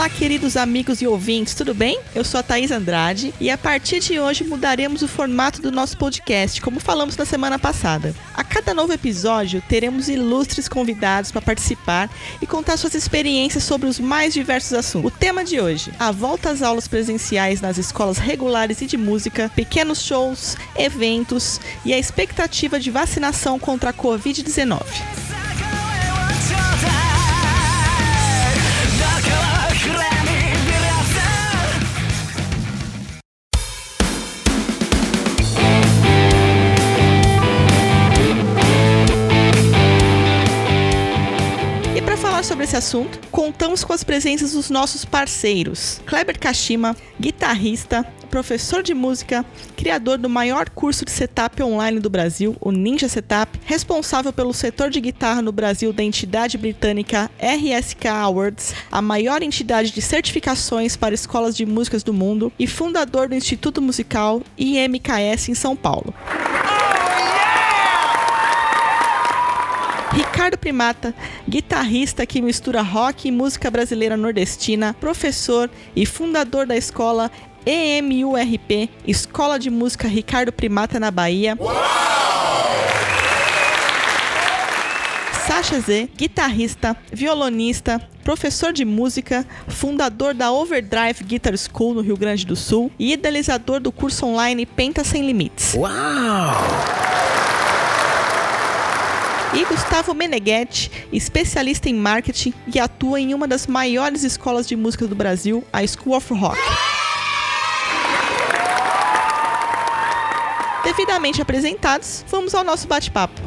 Olá, queridos amigos e ouvintes, tudo bem? Eu sou a Thaís Andrade e a partir de hoje mudaremos o formato do nosso podcast, como falamos na semana passada. A cada novo episódio, teremos ilustres convidados para participar e contar suas experiências sobre os mais diversos assuntos. O tema de hoje: a volta às aulas presenciais nas escolas regulares e de música, pequenos shows, eventos e a expectativa de vacinação contra a Covid-19. Esse assunto, contamos com as presenças dos nossos parceiros: Kleber Kashima, guitarrista, professor de música, criador do maior curso de setup online do Brasil, o Ninja Setup, responsável pelo setor de guitarra no Brasil da entidade britânica RSK Awards, a maior entidade de certificações para escolas de músicas do mundo, e fundador do Instituto Musical IMKS em São Paulo. Ricardo Primata, guitarrista que mistura rock e música brasileira nordestina, professor e fundador da escola EMURP, Escola de Música Ricardo Primata na Bahia. Uau! Sasha Z, guitarrista, violonista, professor de música, fundador da Overdrive Guitar School no Rio Grande do Sul e idealizador do curso online Penta Sem Limites. Uau! E Gustavo Meneghetti, especialista em marketing e atua em uma das maiores escolas de música do Brasil, a School of Rock. Devidamente apresentados, vamos ao nosso bate-papo.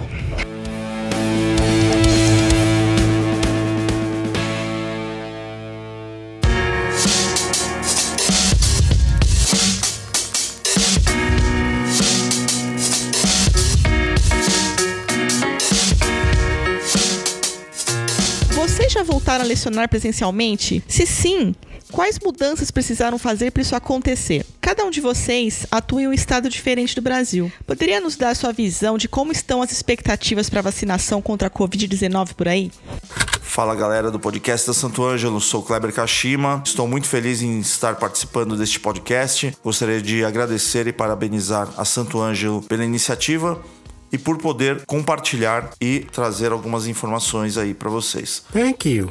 Já voltaram a lecionar presencialmente? Se sim, quais mudanças precisaram fazer para isso acontecer? Cada um de vocês atua em um estado diferente do Brasil. Poderia nos dar sua visão de como estão as expectativas para vacinação contra a Covid-19 por aí? Fala galera do podcast da Santo Ângelo, sou Kleber Kashima. Estou muito feliz em estar participando deste podcast. Gostaria de agradecer e parabenizar a Santo Ângelo pela iniciativa e por poder compartilhar e trazer algumas informações aí para vocês. Thank you.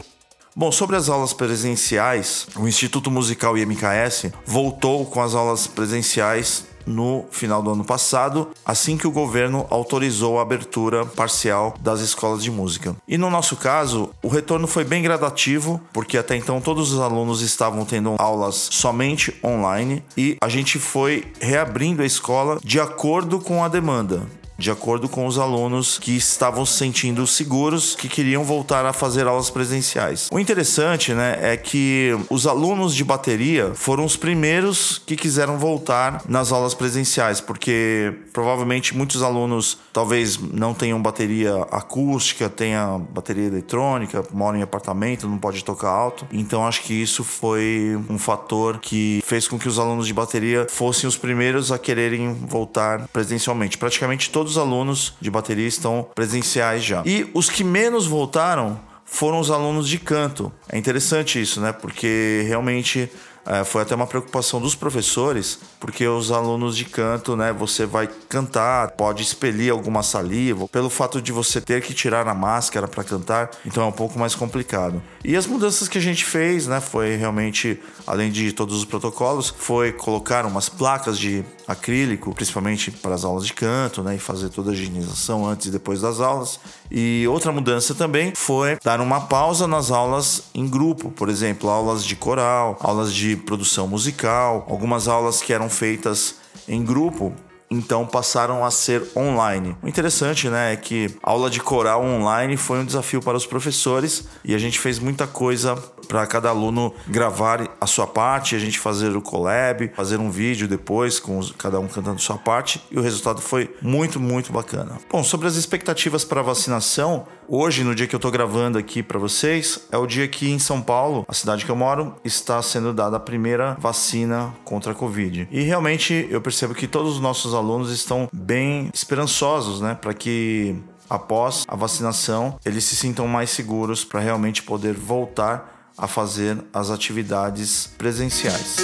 Bom, sobre as aulas presenciais, o Instituto Musical IMKS voltou com as aulas presenciais no final do ano passado, assim que o governo autorizou a abertura parcial das escolas de música. E no nosso caso, o retorno foi bem gradativo, porque até então todos os alunos estavam tendo aulas somente online e a gente foi reabrindo a escola de acordo com a demanda de acordo com os alunos que estavam se sentindo seguros, que queriam voltar a fazer aulas presenciais. O interessante, né, é que os alunos de bateria foram os primeiros que quiseram voltar nas aulas presenciais, porque provavelmente muitos alunos talvez não tenham bateria acústica, tenha bateria eletrônica, moram em apartamento, não pode tocar alto. Então acho que isso foi um fator que fez com que os alunos de bateria fossem os primeiros a quererem voltar presencialmente. Praticamente todos os alunos de bateria estão presenciais já. E os que menos voltaram foram os alunos de canto. É interessante isso, né? Porque realmente é, foi até uma preocupação dos professores, porque os alunos de canto, né, você vai cantar, pode expelir alguma saliva, pelo fato de você ter que tirar a máscara para cantar, então é um pouco mais complicado. E as mudanças que a gente fez, né, foi realmente, além de todos os protocolos, foi colocar umas placas de acrílico, principalmente para as aulas de canto, né, e fazer toda a higienização antes e depois das aulas. E outra mudança também foi dar uma pausa nas aulas em grupo, por exemplo, aulas de coral, aulas de produção musical, algumas aulas que eram feitas em grupo então passaram a ser online. O interessante, né, é que aula de coral online foi um desafio para os professores e a gente fez muita coisa para cada aluno gravar a sua parte, a gente fazer o collab, fazer um vídeo depois com cada um cantando sua parte e o resultado foi muito, muito bacana. Bom, sobre as expectativas para vacinação, hoje, no dia que eu estou gravando aqui para vocês, é o dia que em São Paulo, a cidade que eu moro, está sendo dada a primeira vacina contra a Covid. E realmente eu percebo que todos os nossos alunos estão bem esperançosos, né, para que após a vacinação eles se sintam mais seguros para realmente poder voltar a fazer as atividades presenciais.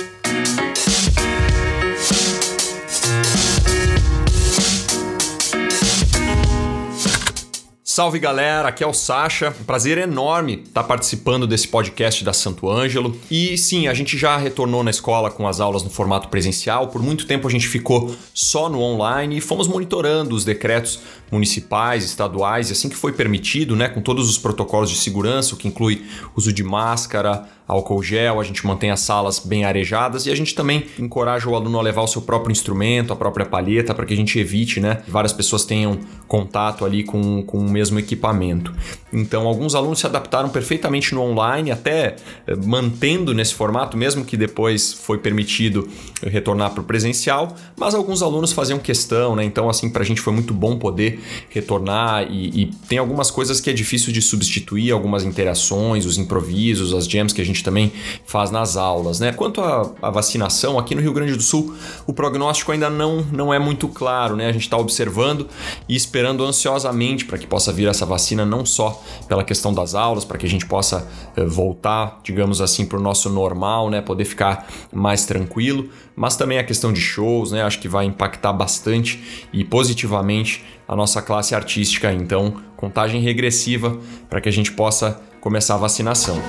Salve galera, aqui é o Sasha. Um prazer enorme estar participando desse podcast da Santo Ângelo. E sim, a gente já retornou na escola com as aulas no formato presencial. Por muito tempo a gente ficou só no online e fomos monitorando os decretos municipais, estaduais e assim que foi permitido, né, com todos os protocolos de segurança, o que inclui uso de máscara, álcool gel, a gente mantém as salas bem arejadas e a gente também encoraja o aluno a levar o seu próprio instrumento, a própria palheta, para que a gente evite, né, várias pessoas tenham contato ali com, com o mesmo equipamento. Então, alguns alunos se adaptaram perfeitamente no online, até eh, mantendo nesse formato, mesmo que depois foi permitido retornar para o presencial, mas alguns alunos faziam questão, né? Então, assim, para a gente foi muito bom poder retornar e, e tem algumas coisas que é difícil de substituir, algumas interações, os improvisos, as jams que a gente gente também faz nas aulas. Né? Quanto à, vacinação, aqui no Rio Grande do Sul, o prognóstico ainda não, não é muito claro. Né? A gente está observando e esperando ansiosamente para que possa vir essa vacina, não só pela questão das aulas, para que a gente possa eh, voltar, digamos assim, para o nosso normal, né? poder ficar mais tranquilo, mas também a questão de shows, né? acho que vai impactar bastante e positivamente a nossa classe artística. Então, contagem regressiva para que a gente possa começar a vacinação.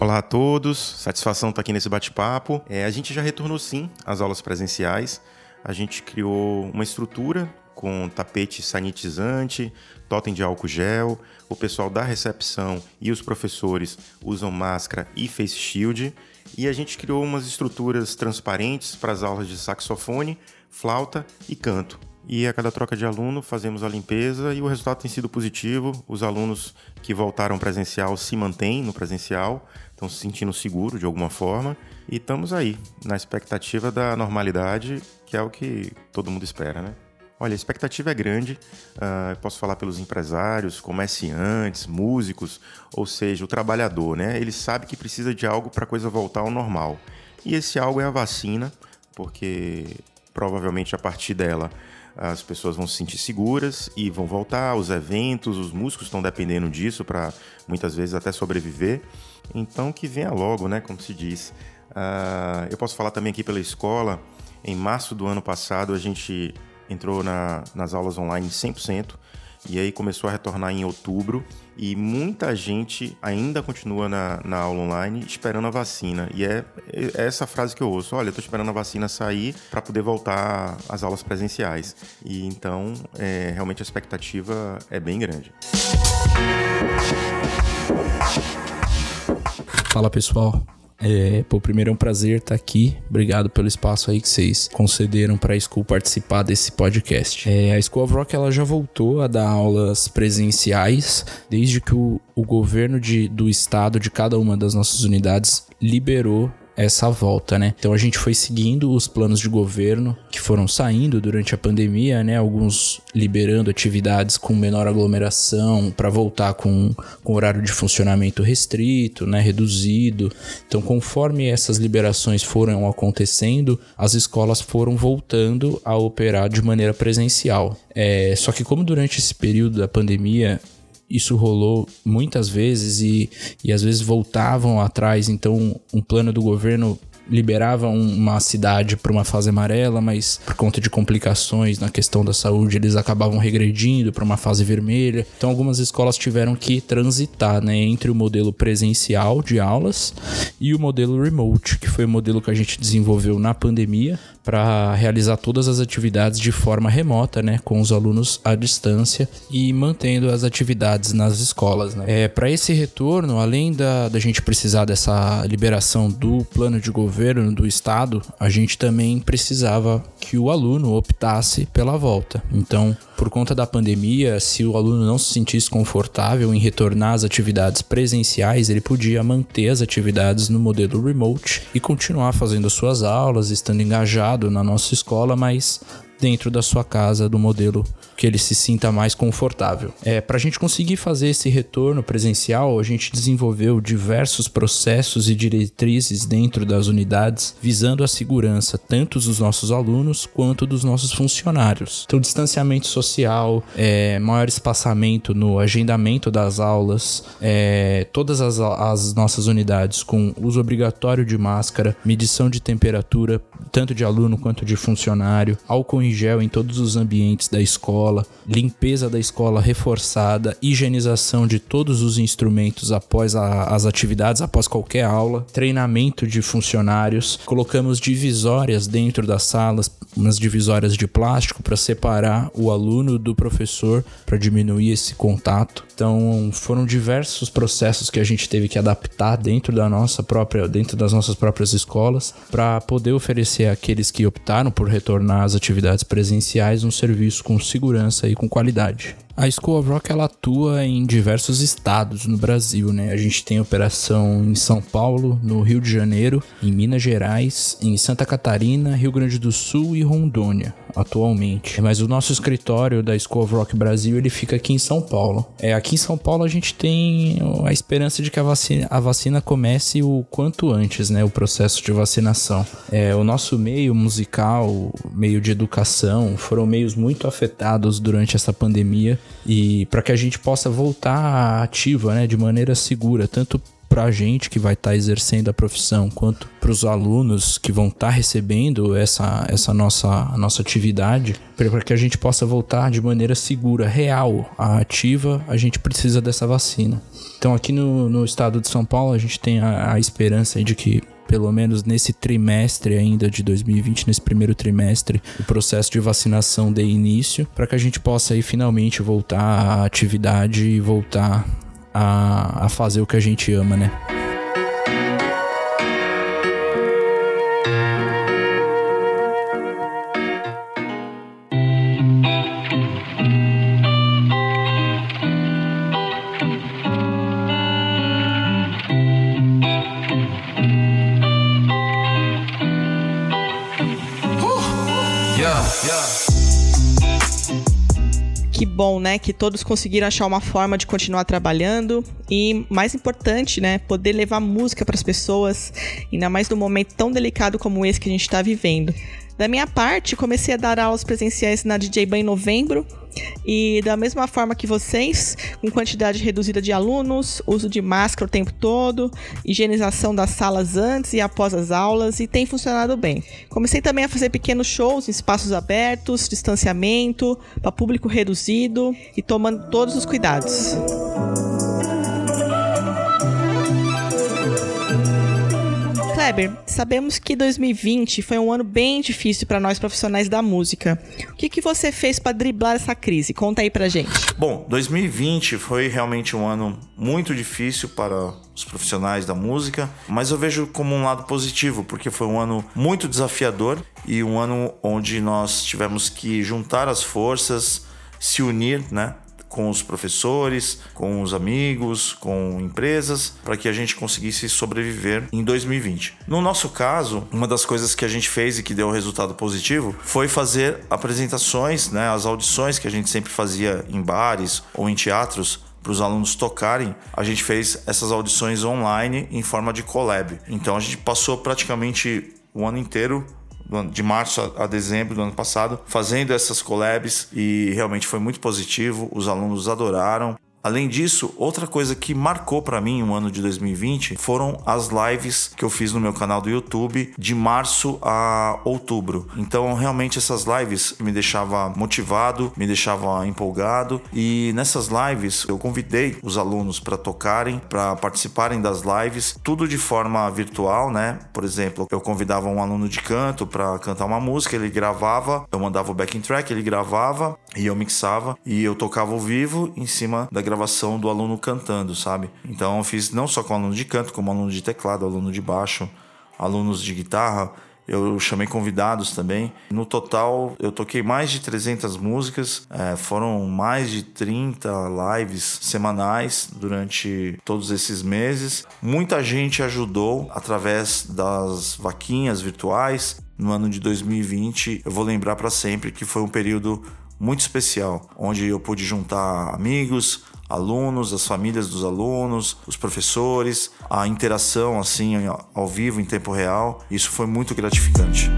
Olá a todos, satisfação estar aqui nesse bate-papo. É, a gente já retornou sim às aulas presenciais. A gente criou uma estrutura com tapete sanitizante, totem de álcool gel. O pessoal da recepção e os professores usam máscara e face shield. E a gente criou umas estruturas transparentes para as aulas de saxofone, flauta e canto. E a cada troca de aluno fazemos a limpeza e o resultado tem sido positivo. Os alunos que voltaram presencial se mantêm no presencial estão se sentindo seguros de alguma forma e estamos aí na expectativa da normalidade, que é o que todo mundo espera, né? Olha, a expectativa é grande. Uh, posso falar pelos empresários, comerciantes, músicos, ou seja, o trabalhador, né? Ele sabe que precisa de algo para a coisa voltar ao normal. E esse algo é a vacina, porque provavelmente a partir dela as pessoas vão se sentir seguras e vão voltar, os eventos, os músicos estão dependendo disso para muitas vezes até sobreviver. Então que venha logo, né? Como se diz. Uh, eu posso falar também aqui pela escola. Em março do ano passado a gente entrou na, nas aulas online 100%. E aí começou a retornar em outubro e muita gente ainda continua na, na aula online esperando a vacina. E é, é essa frase que eu ouço: olha, estou esperando a vacina sair para poder voltar às aulas presenciais. E então, é, realmente a expectativa é bem grande. Fala pessoal, é, pô, primeiro é um prazer estar aqui. Obrigado pelo espaço aí que vocês concederam para a School participar desse podcast. É, a School of Rock ela já voltou a dar aulas presenciais desde que o, o governo de, do estado de cada uma das nossas unidades liberou essa volta, né? Então a gente foi seguindo os planos de governo que foram saindo durante a pandemia, né? Alguns liberando atividades com menor aglomeração para voltar com, com horário de funcionamento restrito, né? Reduzido. Então, conforme essas liberações foram acontecendo, as escolas foram voltando a operar de maneira presencial. É, só que como durante esse período da pandemia isso rolou muitas vezes e, e às vezes voltavam atrás. Então, um plano do governo liberava uma cidade para uma fase amarela, mas por conta de complicações na questão da saúde, eles acabavam regredindo para uma fase vermelha. Então algumas escolas tiveram que transitar, né, entre o modelo presencial de aulas e o modelo remote, que foi o modelo que a gente desenvolveu na pandemia para realizar todas as atividades de forma remota, né, com os alunos à distância e mantendo as atividades nas escolas. Né. É, para esse retorno, além da, da gente precisar dessa liberação do plano de governo governo, do estado, a gente também precisava que o aluno optasse pela volta. Então, por conta da pandemia, se o aluno não se sentisse confortável em retornar às atividades presenciais, ele podia manter as atividades no modelo remote e continuar fazendo suas aulas, estando engajado na nossa escola, mas dentro da sua casa do modelo que ele se sinta mais confortável. É, Para a gente conseguir fazer esse retorno presencial, a gente desenvolveu diversos processos e diretrizes dentro das unidades visando a segurança tanto dos nossos alunos quanto dos nossos funcionários. Então, distanciamento social é, maior espaçamento no agendamento das aulas, é, todas as, as nossas unidades com uso obrigatório de máscara, medição de temperatura, tanto de aluno quanto de funcionário, álcool em gel em todos os ambientes da escola, limpeza da escola reforçada, higienização de todos os instrumentos após a, as atividades, após qualquer aula, treinamento de funcionários, colocamos divisórias dentro das salas, umas divisórias de plástico para separar o aluno do professor para diminuir esse contato. Então, foram diversos processos que a gente teve que adaptar dentro da nossa própria, dentro das nossas próprias escolas, para poder oferecer àqueles que optaram por retornar às atividades presenciais um serviço com segurança e com qualidade. A School of Rock ela atua em diversos estados no Brasil, né? A gente tem operação em São Paulo, no Rio de Janeiro, em Minas Gerais, em Santa Catarina, Rio Grande do Sul e Rondônia, atualmente. Mas o nosso escritório da School of Rock Brasil, ele fica aqui em São Paulo. É, aqui em São Paulo a gente tem a esperança de que a vacina, a vacina comece o quanto antes, né? O processo de vacinação. É, o nosso meio musical, meio de educação, foram meios muito afetados durante essa pandemia e para que a gente possa voltar ativa, né, de maneira segura, tanto para a gente que vai estar tá exercendo a profissão, quanto para os alunos que vão estar tá recebendo essa, essa nossa, nossa atividade, para que a gente possa voltar de maneira segura, real, ativa, a gente precisa dessa vacina. Então, aqui no, no estado de São Paulo, a gente tem a, a esperança de que pelo menos nesse trimestre ainda de 2020, nesse primeiro trimestre, o processo de vacinação dê início, para que a gente possa aí finalmente voltar à atividade e voltar a, a fazer o que a gente ama, né? Que todos conseguiram achar uma forma de continuar trabalhando e, mais importante, né, poder levar música para as pessoas, ainda mais num momento tão delicado como esse que a gente está vivendo. Da minha parte, comecei a dar aulas presenciais na DJ Ban em novembro e da mesma forma que vocês, com quantidade reduzida de alunos, uso de máscara o tempo todo, higienização das salas antes e após as aulas e tem funcionado bem. Comecei também a fazer pequenos shows em espaços abertos, distanciamento, para público reduzido e tomando todos os cuidados. Kleber, sabemos que 2020 foi um ano bem difícil para nós profissionais da música. O que, que você fez para driblar essa crise? Conta aí pra gente. Bom, 2020 foi realmente um ano muito difícil para os profissionais da música, mas eu vejo como um lado positivo, porque foi um ano muito desafiador e um ano onde nós tivemos que juntar as forças, se unir, né? Com os professores, com os amigos, com empresas, para que a gente conseguisse sobreviver em 2020. No nosso caso, uma das coisas que a gente fez e que deu resultado positivo foi fazer apresentações, né, as audições que a gente sempre fazia em bares ou em teatros para os alunos tocarem, a gente fez essas audições online em forma de collab. Então a gente passou praticamente o ano inteiro de março a dezembro do ano passado, fazendo essas collabs e realmente foi muito positivo. Os alunos adoraram. Além disso, outra coisa que marcou para mim o ano de 2020 foram as lives que eu fiz no meu canal do YouTube de março a outubro. Então, realmente essas lives me deixava motivado, me deixava empolgado e nessas lives eu convidei os alunos para tocarem, para participarem das lives, tudo de forma virtual, né? Por exemplo, eu convidava um aluno de canto para cantar uma música, ele gravava, eu mandava o backing track, ele gravava e eu mixava e eu tocava ao vivo em cima da gravação do aluno cantando, sabe? Então eu fiz não só com aluno de canto, como aluno de teclado, aluno de baixo, alunos de guitarra. Eu chamei convidados também. No total, eu toquei mais de 300 músicas. É, foram mais de 30 lives semanais durante todos esses meses. Muita gente ajudou através das vaquinhas virtuais. No ano de 2020, eu vou lembrar para sempre que foi um período muito especial, onde eu pude juntar amigos, alunos, as famílias dos alunos, os professores, a interação assim ao vivo em tempo real. Isso foi muito gratificante.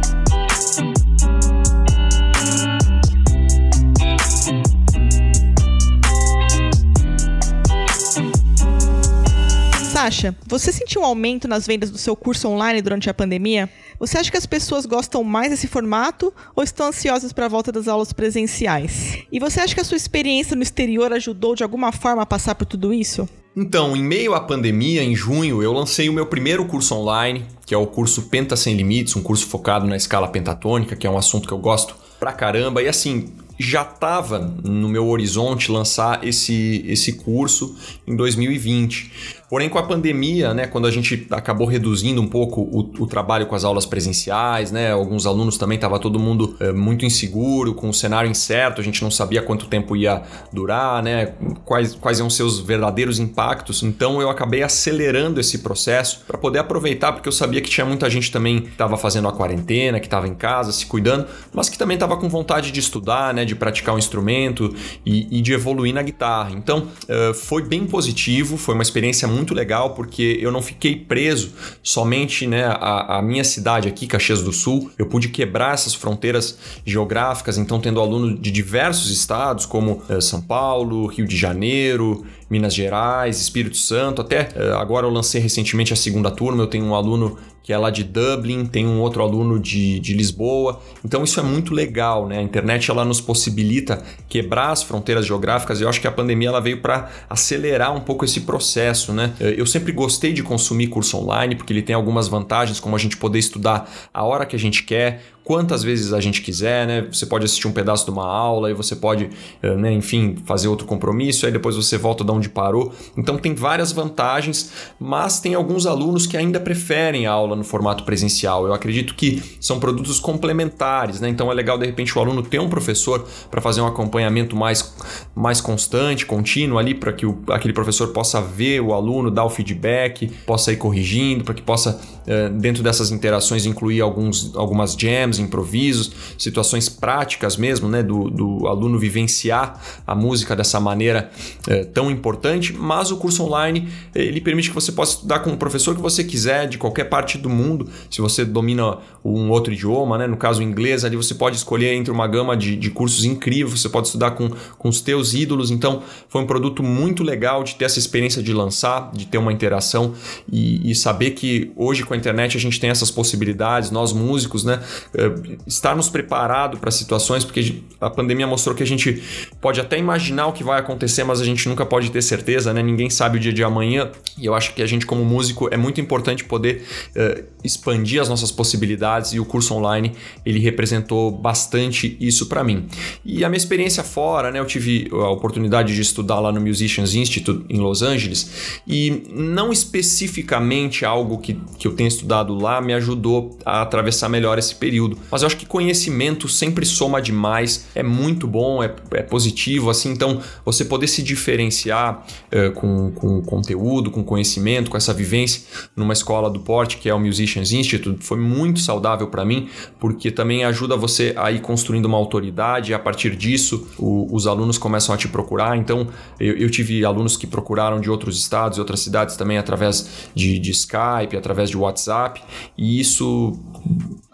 Sasha, você sentiu um aumento nas vendas do seu curso online durante a pandemia? Você acha que as pessoas gostam mais desse formato ou estão ansiosas para a volta das aulas presenciais? E você acha que a sua experiência no exterior ajudou de alguma forma a passar por tudo isso? Então, em meio à pandemia, em junho, eu lancei o meu primeiro curso online, que é o curso Penta Sem Limites, um curso focado na escala pentatônica, que é um assunto que eu gosto pra caramba. E assim, já estava no meu horizonte lançar esse, esse curso em 2020. Porém, com a pandemia, né, quando a gente acabou reduzindo um pouco o, o trabalho com as aulas presenciais, né, alguns alunos também estava todo mundo é, muito inseguro, com o cenário incerto, a gente não sabia quanto tempo ia durar, né, quais, quais iam ser os verdadeiros impactos. Então, eu acabei acelerando esse processo para poder aproveitar, porque eu sabia que tinha muita gente também que estava fazendo a quarentena, que estava em casa, se cuidando, mas que também estava com vontade de estudar, né, de praticar um instrumento e, e de evoluir na guitarra. Então, uh, foi bem positivo, foi uma experiência muito muito legal porque eu não fiquei preso somente né, à, à minha cidade aqui, Caxias do Sul. Eu pude quebrar essas fronteiras geográficas, então tendo aluno de diversos estados, como eh, São Paulo, Rio de Janeiro, Minas Gerais, Espírito Santo. Até eh, agora eu lancei recentemente a segunda turma, eu tenho um aluno que é lá de Dublin, tem um outro aluno de, de Lisboa. Então isso é muito legal, né? A internet ela nos possibilita quebrar as fronteiras geográficas e eu acho que a pandemia ela veio para acelerar um pouco esse processo, né? Eh, eu sempre gostei de consumir curso online porque ele tem algumas vantagens, como a gente poder estudar a hora que a gente quer, quantas vezes a gente quiser, né? Você pode assistir um pedaço de uma aula e você pode, eh, né, enfim, fazer outro compromisso, aí depois você volta de onde parou. Então tem várias vantagens, mas tem alguns alunos que ainda preferem a aula no formato presencial. Eu acredito que são produtos complementares, né? Então é legal de repente o aluno ter um professor para fazer um acompanhamento mais, mais constante, contínuo ali, para que o, aquele professor possa ver o aluno, dar o feedback, possa ir corrigindo, para que possa, eh, dentro dessas interações, incluir alguns, algumas jams improvisos, situações práticas mesmo, né, do, do aluno vivenciar a música dessa maneira é, tão importante, mas o curso online ele permite que você possa estudar com o professor que você quiser, de qualquer parte do mundo, se você domina um outro idioma, né, no caso o inglês, ali você pode escolher entre uma gama de, de cursos incríveis, você pode estudar com, com os teus ídolos, então foi um produto muito legal de ter essa experiência de lançar, de ter uma interação e, e saber que hoje com a internet a gente tem essas possibilidades, nós músicos, né, é, estarmos preparados para situações, porque a pandemia mostrou que a gente pode até imaginar o que vai acontecer, mas a gente nunca pode ter certeza, né? Ninguém sabe o dia de amanhã. E eu acho que a gente, como músico, é muito importante poder uh, expandir as nossas possibilidades e o curso online ele representou bastante isso para mim. E a minha experiência fora, né? Eu tive a oportunidade de estudar lá no Musicians Institute em Los Angeles e não especificamente algo que, que eu tenha estudado lá me ajudou a atravessar melhor esse período. Mas eu acho que conhecimento sempre soma demais, é muito bom, é, é positivo, assim, então você poder se diferenciar uh, com, com conteúdo, com conhecimento, com essa vivência numa escola do porte, que é o Musicians Institute, foi muito saudável para mim, porque também ajuda você a ir construindo uma autoridade, e a partir disso o, os alunos começam a te procurar. Então, eu, eu, tive alunos que procuraram de outros estados e outras cidades também através de, de Skype, através de WhatsApp, e isso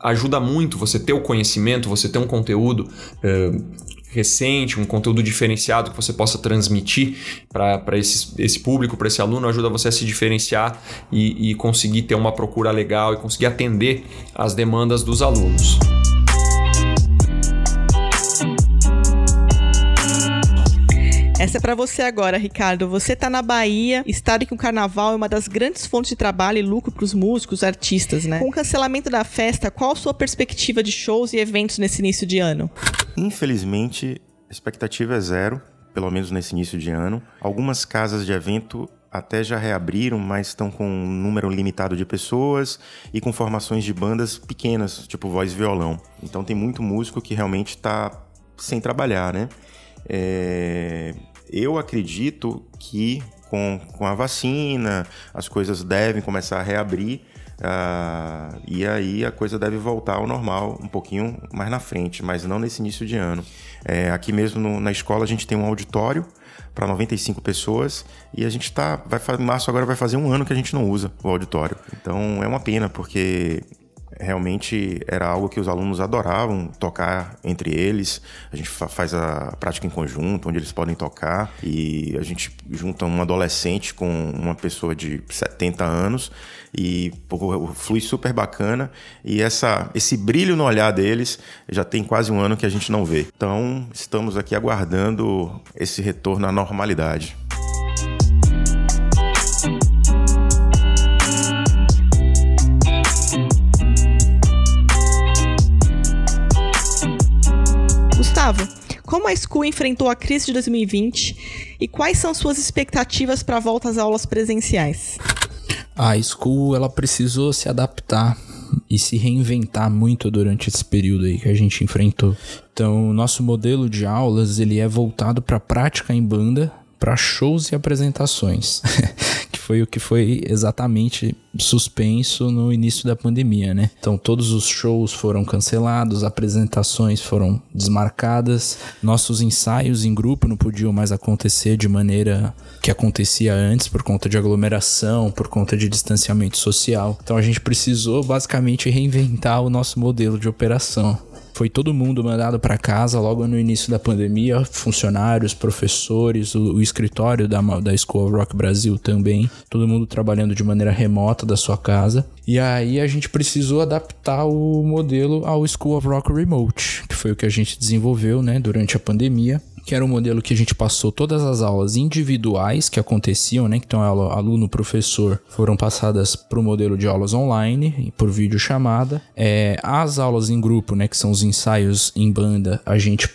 ajuda muito você ter o conhecimento, você ter um conteúdo uh, recente, um conteúdo diferenciado que você possa transmitir para esse público, para esse aluno, ajuda você a se diferenciar e, e conseguir ter uma procura legal e conseguir atender às demandas dos alunos. Essa é para você agora, Ricardo. Você tá na Bahia, estado em que o carnaval é uma das grandes fontes de trabalho e lucro para os músicos, artistas, né? Com o cancelamento da festa, qual a sua perspectiva de shows e eventos nesse início de ano? Infelizmente, a expectativa é zero, pelo menos nesse início de ano. Algumas casas de evento até já reabriram, mas estão com um número limitado de pessoas e com formações de bandas pequenas, tipo voz e violão. Então tem muito músico que realmente está sem trabalhar, né? É... Eu acredito que com, com a vacina as coisas devem começar a reabrir uh, e aí a coisa deve voltar ao normal um pouquinho mais na frente, mas não nesse início de ano. É, aqui mesmo no, na escola a gente tem um auditório para 95 pessoas e a gente está março agora vai fazer um ano que a gente não usa o auditório. Então é uma pena porque realmente era algo que os alunos adoravam tocar entre eles. A gente faz a prática em conjunto, onde eles podem tocar, e a gente junta um adolescente com uma pessoa de 70 anos e pô, flui super bacana e essa esse brilho no olhar deles já tem quase um ano que a gente não vê. Então, estamos aqui aguardando esse retorno à normalidade. Gustavo, como a School enfrentou a crise de 2020 e quais são suas expectativas para a volta às aulas presenciais? A School ela precisou se adaptar e se reinventar muito durante esse período aí que a gente enfrentou. Então, o nosso modelo de aulas ele é voltado para prática em banda, para shows e apresentações. foi o que foi exatamente suspenso no início da pandemia, né? Então todos os shows foram cancelados, apresentações foram desmarcadas, nossos ensaios em grupo não podiam mais acontecer de maneira que acontecia antes por conta de aglomeração, por conta de distanciamento social. Então a gente precisou basicamente reinventar o nosso modelo de operação. Foi todo mundo mandado para casa logo no início da pandemia, funcionários, professores, o, o escritório da, da School of Rock Brasil também, todo mundo trabalhando de maneira remota da sua casa. E aí a gente precisou adaptar o modelo ao School of Rock Remote, que foi o que a gente desenvolveu, né, durante a pandemia que era um modelo que a gente passou todas as aulas individuais que aconteciam, né? Então, aluno, professor, foram passadas para o modelo de aulas online, por vídeo chamada. É, as aulas em grupo, né? Que são os ensaios em banda, a gente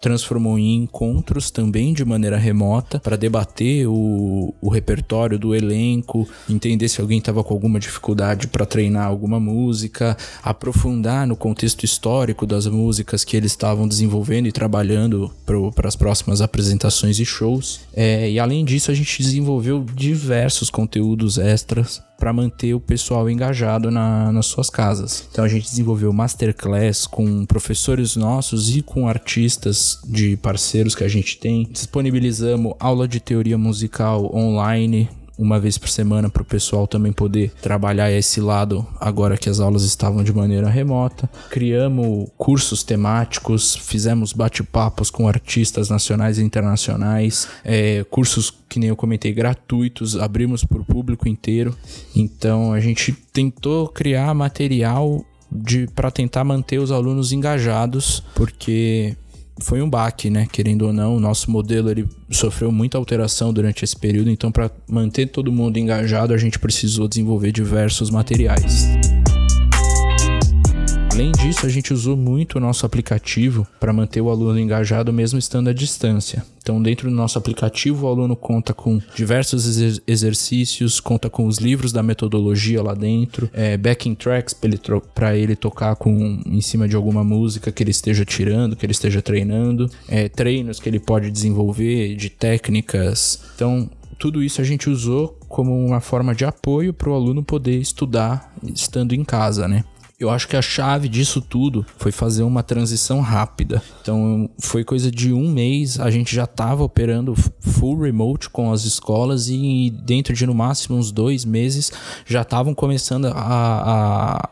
transformou em encontros também de maneira remota para debater o, o repertório do elenco, entender se alguém estava com alguma dificuldade para treinar alguma música, aprofundar no contexto histórico das músicas que eles estavam desenvolvendo e trabalhando para as próximas apresentações e shows. É, e além disso, a gente desenvolveu diversos conteúdos extras para manter o pessoal engajado na, nas suas casas. Então a gente desenvolveu masterclass com professores nossos e com artistas de parceiros que a gente tem. Disponibilizamos aula de teoria musical online uma vez por semana para o pessoal também poder trabalhar esse lado agora que as aulas estavam de maneira remota. Criamos cursos temáticos, fizemos bate-papos com artistas nacionais e internacionais, é, cursos que nem eu comentei gratuitos, abrimos para o público inteiro. Então a gente tentou criar material de para tentar manter os alunos engajados, porque foi um baque, né? Querendo ou não, o nosso modelo ele sofreu muita alteração durante esse período, então para manter todo mundo engajado, a gente precisou desenvolver diversos materiais. Além disso, a gente usou muito o nosso aplicativo para manter o aluno engajado mesmo estando à distância. Então, dentro do nosso aplicativo, o aluno conta com diversos exer exercícios, conta com os livros da metodologia lá dentro, é, backing tracks para ele, ele tocar com, em cima de alguma música que ele esteja tirando, que ele esteja treinando, é, treinos que ele pode desenvolver de técnicas. Então, tudo isso a gente usou como uma forma de apoio para o aluno poder estudar estando em casa, né? Eu acho que a chave disso tudo foi fazer uma transição rápida. Então, foi coisa de um mês, a gente já estava operando full remote com as escolas e dentro de no máximo uns dois meses já estavam começando a, a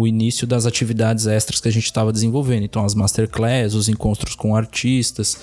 o início das atividades extras que a gente estava desenvolvendo. Então, as masterclass, os encontros com artistas.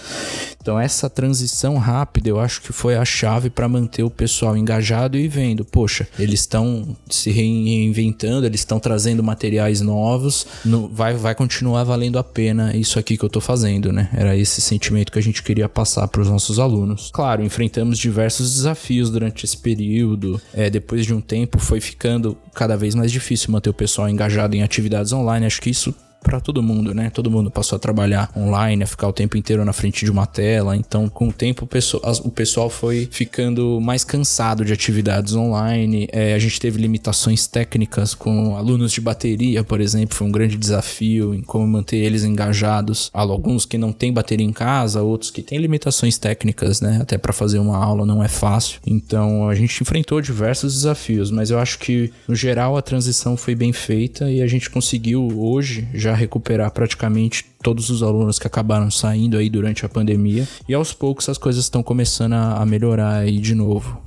Então, essa transição rápida eu acho que foi a chave para manter o pessoal engajado e vendo, poxa, eles estão se reinventando, eles estão trazendo materiais novos, no, vai, vai continuar valendo a pena isso aqui que eu estou fazendo, né? Era esse sentimento que a gente queria passar para os nossos alunos. Claro, enfrentamos diversos desafios durante esse período. É, depois de um tempo, foi ficando cada vez mais difícil manter o pessoal engajado em atividades online. Acho que isso para todo mundo, né? Todo mundo passou a trabalhar online, a ficar o tempo inteiro na frente de uma tela. Então, com o tempo, o pessoal, foi ficando mais cansado de atividades online. É, a gente teve limitações técnicas com alunos de bateria, por exemplo, foi um grande desafio em como manter eles engajados. Há alguns que não têm bateria em casa, outros que têm limitações técnicas, né? Até para fazer uma aula não é fácil. Então, a gente enfrentou diversos desafios, mas eu acho que no geral a transição foi bem feita e a gente conseguiu hoje já recuperar praticamente todos os alunos que acabaram saindo aí durante a pandemia. E aos poucos as coisas estão começando a, melhorar aí de novo.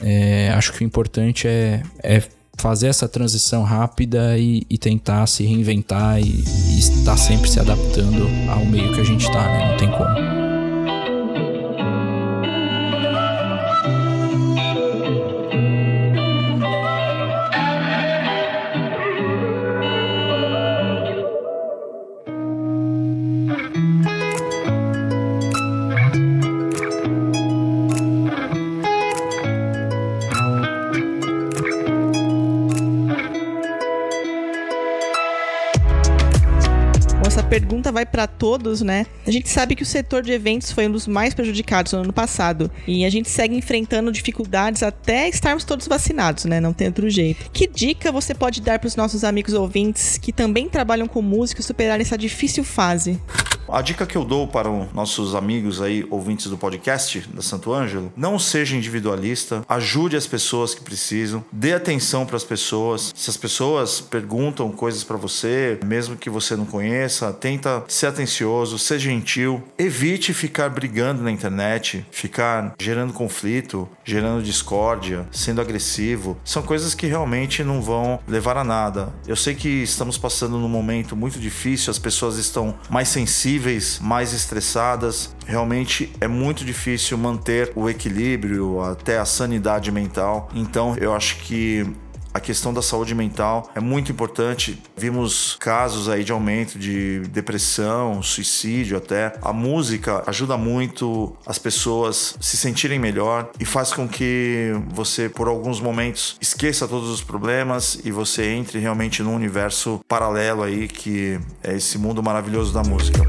É, acho que o importante é, é fazer essa transição rápida e, e tentar se reinventar e, e, estar sempre se adaptando ao meio que a gente está, né? Não tem como. Vai para todos, né? A gente sabe que o setor de eventos foi um dos mais prejudicados no ano passado e a gente segue enfrentando dificuldades até estarmos todos vacinados, né? Não tem outro jeito. Que dica você pode dar para os nossos amigos ouvintes que também trabalham com música superarem essa difícil fase? A dica que eu dou para os nossos amigos aí, ouvintes do podcast da Santo Ângelo, não seja individualista, ajude as pessoas que precisam, dê atenção para as pessoas. Se as pessoas perguntam coisas para você, mesmo que você não conheça, tenta ser atencioso, ser gentil, evite ficar brigando na internet, ficar gerando conflito, gerando discórdia, sendo agressivo. São coisas que realmente não vão levar a nada. Eu sei que estamos passando num momento muito difícil, as pessoas estão mais sensíveis mais estressadas. Realmente é muito difícil manter o equilíbrio, até a sanidade mental. Então eu acho que a questão da saúde mental é muito importante. Vimos casos aí de aumento de depressão, suicídio até. A música ajuda muito as pessoas se sentirem melhor e faz com que você, por alguns momentos, esqueça todos os problemas e você entre realmente num universo paralelo aí que é esse mundo maravilhoso da música.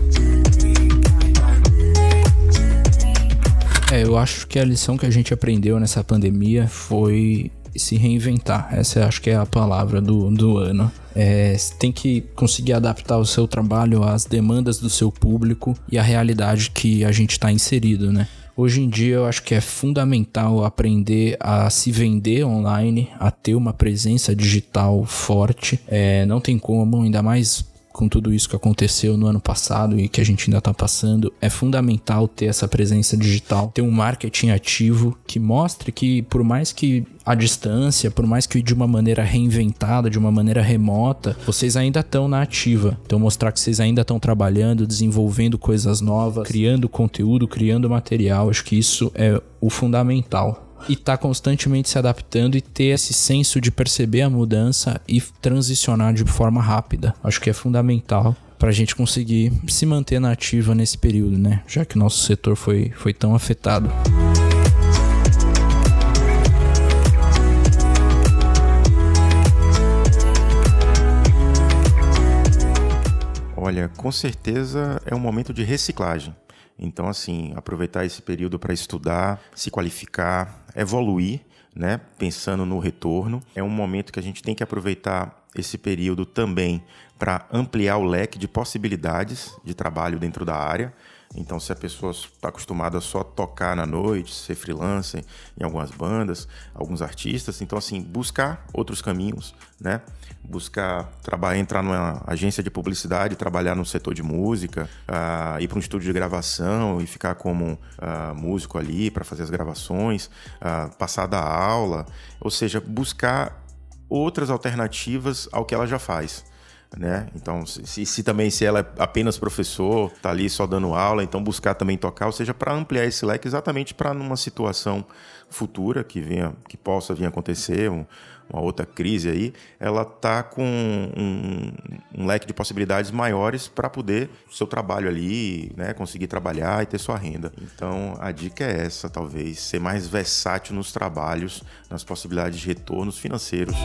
É, eu acho que a lição que a gente aprendeu nessa pandemia foi se reinventar. Essa acho que é a palavra do, do ano. É, tem que conseguir adaptar o seu trabalho às demandas do seu público e à realidade que a gente está inserido, né? Hoje em dia eu acho que é fundamental aprender a se vender online, a ter uma presença digital forte. É, não tem como, ainda mais com tudo isso que aconteceu no ano passado e que a gente ainda está passando, é fundamental ter essa presença digital, ter um marketing ativo que mostre que, por mais que a distância, por mais que de uma maneira reinventada, de uma maneira remota, vocês ainda estão na ativa. Então, mostrar que vocês ainda estão trabalhando, desenvolvendo coisas novas, criando conteúdo, criando material. Acho que isso é o fundamental e estar tá constantemente se adaptando e ter esse senso de perceber a mudança e transicionar de forma rápida. Acho que é fundamental para a gente conseguir se manter na ativa nesse período, né? Já que o nosso setor foi, foi tão afetado. Olha, com certeza é um momento de reciclagem. Então, assim, aproveitar esse período para estudar, se qualificar, evoluir, né? Pensando no retorno. É um momento que a gente tem que aproveitar esse período também para ampliar o leque de possibilidades de trabalho dentro da área. Então, se a pessoa está acostumada a só tocar na noite, ser freelancer em algumas bandas, alguns artistas, então assim buscar outros caminhos, né? Buscar trabalhar, entrar numa agência de publicidade, trabalhar no setor de música, uh, ir para um estúdio de gravação e ficar como uh, músico ali para fazer as gravações, uh, passar da aula, ou seja, buscar outras alternativas ao que ela já faz né? Então, se, se, também se ela é apenas professor, tá ali só dando aula, então buscar também tocar, ou seja, para ampliar esse leque exatamente para numa situação futura que venha, que possa vir a acontecer, um, uma outra crise aí, ela tá com um, um leque de possibilidades maiores para poder seu trabalho ali, né, conseguir trabalhar e ter sua renda. Então, a dica é essa, talvez, ser mais versátil nos trabalhos, nas possibilidades de retornos financeiros.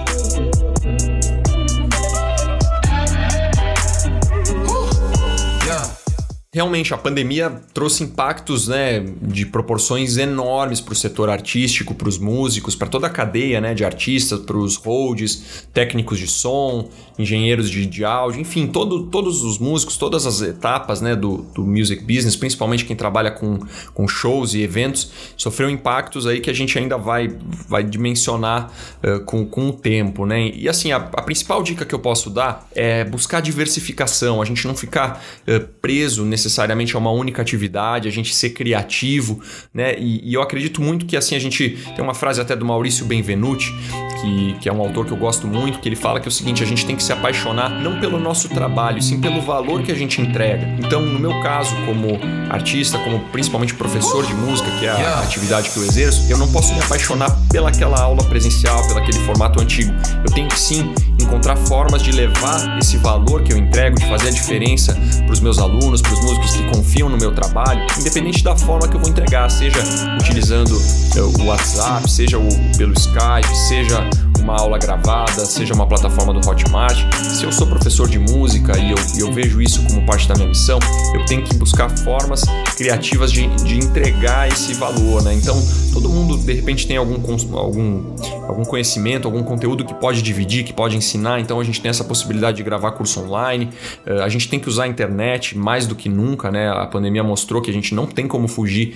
Realmente, a pandemia trouxe impactos né, de proporções enormes para o setor artístico, para os músicos, para toda a cadeia né, de artistas, para os holds, técnicos de som, engenheiros de, de áudio, enfim, todo, todos os músicos, todas as etapas né, do, do music business, principalmente quem trabalha com, com shows e eventos, sofreu impactos aí que a gente ainda vai, vai dimensionar uh, com, com o tempo. Né? E assim, a, a, principal dica que eu posso dar é buscar diversificação, a gente não ficar uh, preso necessariamente a uma única atividade, a gente ser criativo, né? E, e eu acredito muito que assim a gente tem uma frase até do Maurício Benvenuti, que, que é um autor que eu gosto muito, que ele fala que é o seguinte: a gente tem que se apaixonar não pelo nosso trabalho, sim pelo valor que a gente entrega. Então, no meu caso, como artista, como principalmente professor de música, que é a atividade que eu exerço, eu não posso me apaixonar pelaquela aula presencial, pelaquele formato antigo. Eu tenho que sim encontrar formas de levar esse valor que eu entrego, de fazer a diferença para os meus alunos, para os músicos que confiam no meu trabalho, independente da forma que eu vou entregar, seja utilizando eh, o WhatsApp, seja o, pelo Skype, seja uma aula gravada, seja uma plataforma do Hotmart. Se eu sou professor de música e eu, eu vejo isso como parte da minha missão, eu tenho que buscar formas criativas de, de entregar esse valor, né? Então, todo mundo de repente tem algum, algum, algum conhecimento, algum conteúdo que pode dividir, que pode ensinar. Então, a gente tem essa possibilidade de gravar curso online. Uh, a gente tem que usar a internet mais do que nunca, né? A pandemia mostrou que a gente não tem como fugir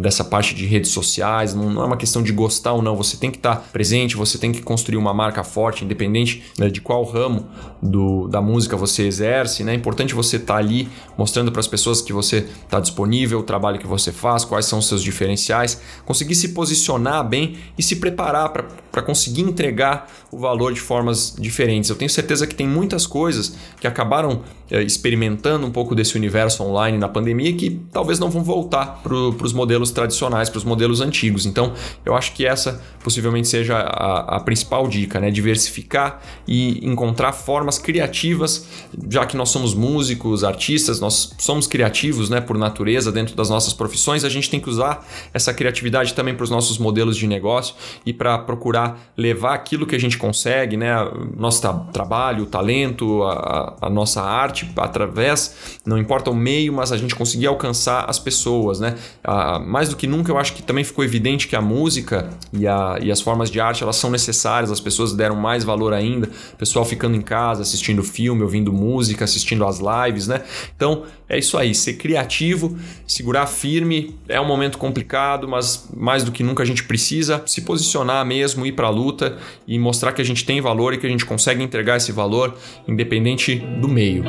dessa parte de redes sociais. Não, não é uma questão de gostar ou não. Você tem que estar presente, você tem que construir uma marca forte, independente né, de qual ramo do, da música você exerce. Né? É importante você estar ali mostrando para as pessoas que você está disponível, o trabalho que você faz, quais são os seus diferenciais, conseguir se posicionar bem e se preparar para conseguir entregar o valor de formas diferentes. Eu tenho certeza que tem muitas coisas que acabaram experimentando um pouco desse universo online na pandemia que talvez não vão voltar para os modelos tradicionais, para os modelos antigos. Então, eu acho que essa possivelmente seja a, a principal principal dica, né? Diversificar e encontrar formas criativas, já que nós somos músicos, artistas, nós somos criativos, né? Por natureza, dentro das nossas profissões, a gente tem que usar essa criatividade também para os nossos modelos de negócio e para procurar levar aquilo que a gente consegue, né? Nosso tra trabalho, o talento, a, a nossa arte, através, não importa o meio, mas a gente conseguir alcançar as pessoas, né? Ah, mais do que nunca, eu acho que também ficou evidente que a música e, a, e as formas de arte elas são necessárias as pessoas deram mais valor ainda, pessoal ficando em casa, assistindo filme, ouvindo música, assistindo as lives, né? Então é isso aí, ser criativo, segurar firme, é um momento complicado, mas mais do que nunca a gente precisa se posicionar mesmo, ir para a luta e mostrar que a gente tem valor e que a gente consegue entregar esse valor independente do meio.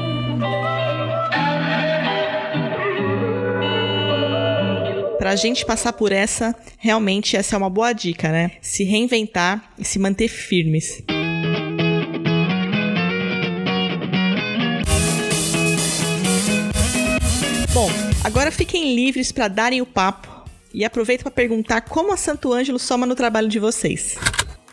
pra gente passar por essa, realmente essa é uma boa dica, né? Se reinventar e se manter firmes. Agora fiquem livres para darem o papo e aproveito para perguntar como a Santo Ângelo soma no trabalho de vocês.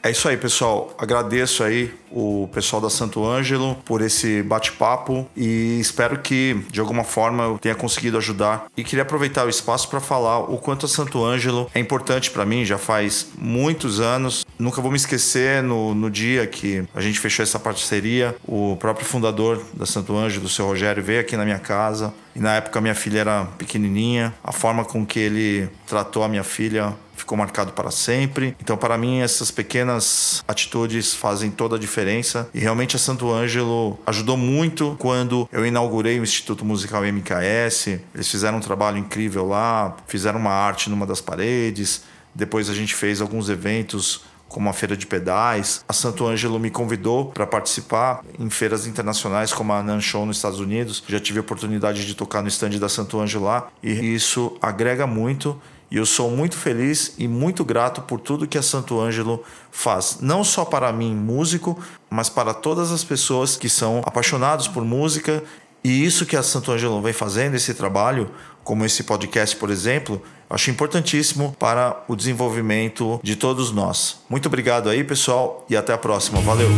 É isso aí, pessoal. Agradeço aí o pessoal da Santo Ângelo por esse bate-papo e espero que de alguma forma eu tenha conseguido ajudar. E queria aproveitar o espaço para falar o quanto a Santo Ângelo é importante para mim, já faz muitos anos. Nunca vou me esquecer no, no dia que a gente fechou essa parceria, o próprio fundador da Santo Ângelo, o seu Rogério, veio aqui na minha casa e na época minha filha era pequenininha. A forma com que ele tratou a minha filha ficou marcado para sempre. Então, para mim, essas pequenas atitudes fazem toda a diferença. E realmente a Santo Ângelo ajudou muito quando eu inaugurei o Instituto Musical MKS. Eles fizeram um trabalho incrível lá, fizeram uma arte numa das paredes. Depois a gente fez alguns eventos como a Feira de Pedais. A Santo Ângelo me convidou para participar em feiras internacionais como a Nan Show nos Estados Unidos. Já tive a oportunidade de tocar no stand da Santo Ângelo lá e isso agrega muito e eu sou muito feliz e muito grato por tudo que a Santo Ângelo faz, não só para mim, músico, mas para todas as pessoas que são apaixonados por música. E isso que a Santo Ângelo vem fazendo, esse trabalho, como esse podcast, por exemplo, acho importantíssimo para o desenvolvimento de todos nós. Muito obrigado aí, pessoal, e até a próxima. Valeu!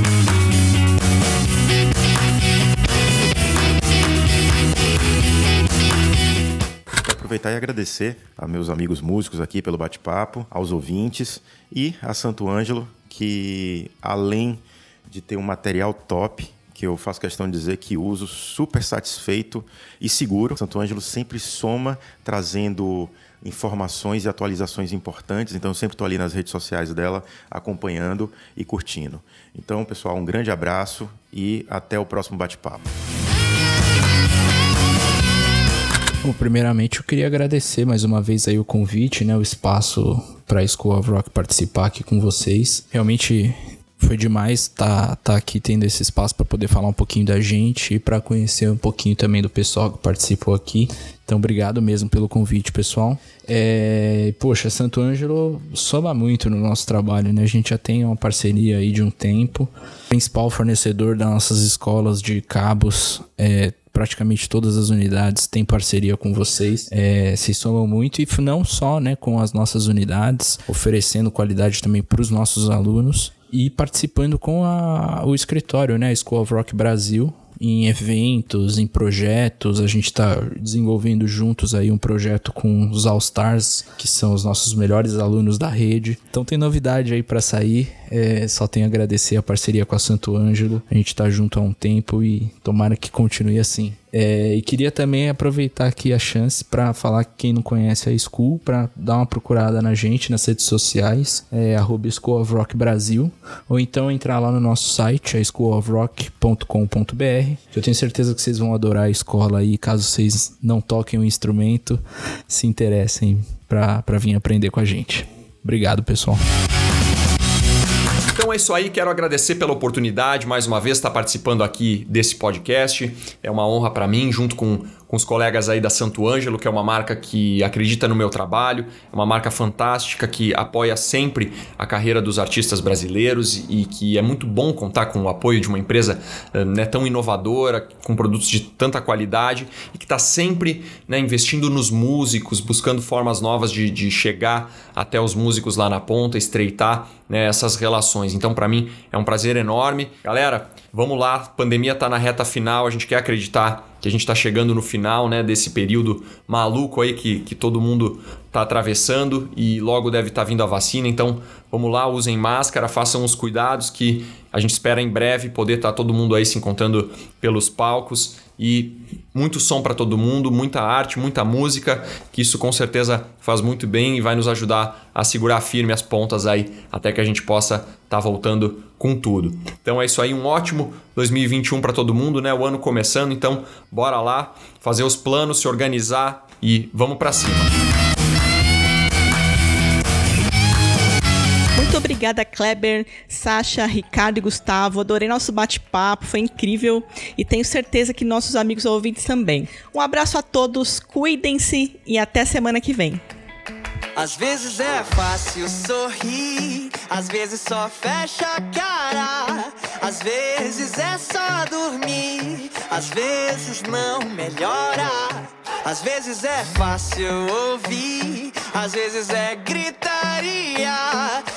Aproveitar e agradecer a meus amigos músicos aqui pelo bate-papo, aos ouvintes e a Santo Ângelo, que além de ter um material top, que eu faço questão de dizer que uso super satisfeito e seguro. Santo Ângelo sempre soma trazendo informações e atualizações importantes, então eu sempre estou ali nas redes sociais dela acompanhando e curtindo. Então, pessoal, um grande abraço e até o próximo bate-papo. Bom, primeiramente eu queria agradecer mais uma vez aí o convite, né, o espaço para a School of Rock participar aqui com vocês. Realmente foi demais estar tá, tá aqui tendo esse espaço para poder falar um pouquinho da gente e para conhecer um pouquinho também do pessoal que participou aqui. Então, obrigado mesmo pelo convite, pessoal. É, poxa, Santo Ângelo soma muito no nosso trabalho, né? A gente já tem uma parceria aí de um tempo. O principal fornecedor das nossas escolas de cabos é, praticamente todas as unidades têm parceria com vocês, é, se somam muito e não só né, com as nossas unidades, oferecendo qualidade também para os nossos alunos e participando com a, o escritório, né, a School of Rock Brasil, em eventos, em projetos. A gente está desenvolvendo juntos aí um projeto com os All Stars, que são os nossos melhores alunos da rede. Então tem novidade aí para sair. É, só tenho a agradecer a parceria com a Santo Ângelo. A gente está junto há um tempo e tomara que continue assim. É, e queria também aproveitar aqui a chance para falar que quem não conhece a School, para dar uma procurada na gente nas redes sociais, é Brasil, ou então entrar lá no nosso site, a schoolofrock.com.br. Eu tenho certeza que vocês vão adorar a escola aí, caso vocês não toquem o instrumento, se interessem para vir aprender com a gente. Obrigado, pessoal. Então é isso aí, quero agradecer pela oportunidade mais uma vez estar participando aqui desse podcast. É uma honra para mim, junto com com os colegas aí da Santo Ângelo, que é uma marca que acredita no meu trabalho, é uma marca fantástica que apoia sempre a carreira dos artistas brasileiros e que é muito bom contar com o apoio de uma empresa eh, né, tão inovadora, com produtos de tanta qualidade e que está sempre né, investindo nos músicos, buscando formas novas de, de chegar até os músicos lá na ponta, estreitar né, essas relações. Então, para mim, é um prazer enorme. Galera, vamos lá, pandemia está na reta final, a gente quer acreditar que a gente está chegando no final né, desse período maluco aí que, que todo mundo está atravessando e logo deve estar tá vindo a vacina. Então vamos lá, usem máscara, façam os cuidados que a gente espera em breve poder estar tá todo mundo aí se encontrando pelos palcos e muito som para todo mundo, muita arte, muita música, que isso com certeza faz muito bem e vai nos ajudar a segurar firme as pontas aí até que a gente possa estar tá voltando com tudo. Então é isso aí, um ótimo 2021 para todo mundo, né? O ano começando, então bora lá fazer os planos, se organizar e vamos para cima. Obrigada, Kleber, Sasha, Ricardo e Gustavo. Adorei nosso bate-papo, foi incrível e tenho certeza que nossos amigos ouvintes também. Um abraço a todos, cuidem-se e até semana que vem. Às vezes é fácil sorrir, às vezes só fecha a cara. Às vezes é só dormir, às vezes não melhora. Às vezes é fácil ouvir, às vezes é gritaria.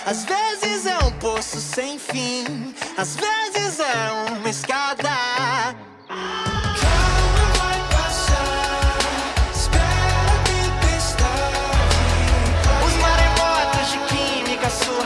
Às vezes é um poço sem fim, às vezes é uma escada.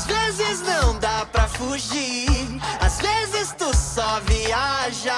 às vezes não dá pra fugir. Às vezes tu só viaja.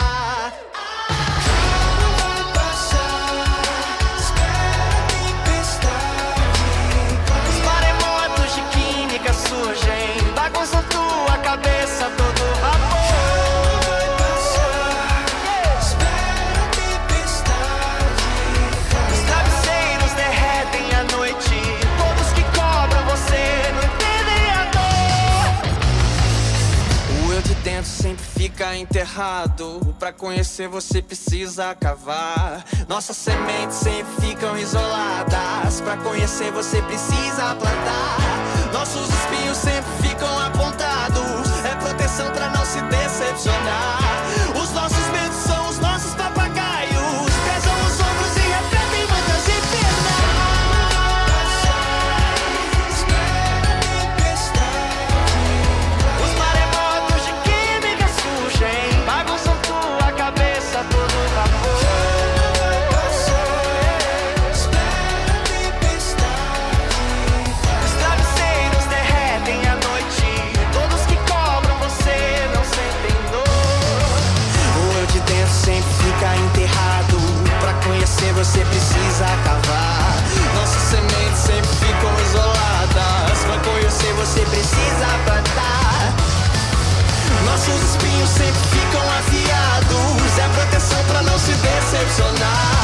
Enterrado. Pra conhecer você precisa cavar. Nossas sementes sempre ficam isoladas. Pra conhecer você precisa plantar. Nossos espinhos sempre você precisa cavar. Nossas sementes sempre ficam isoladas. Pra conhecer você precisa plantar. Nossos espinhos sempre ficam afiados. É proteção pra não se decepcionar.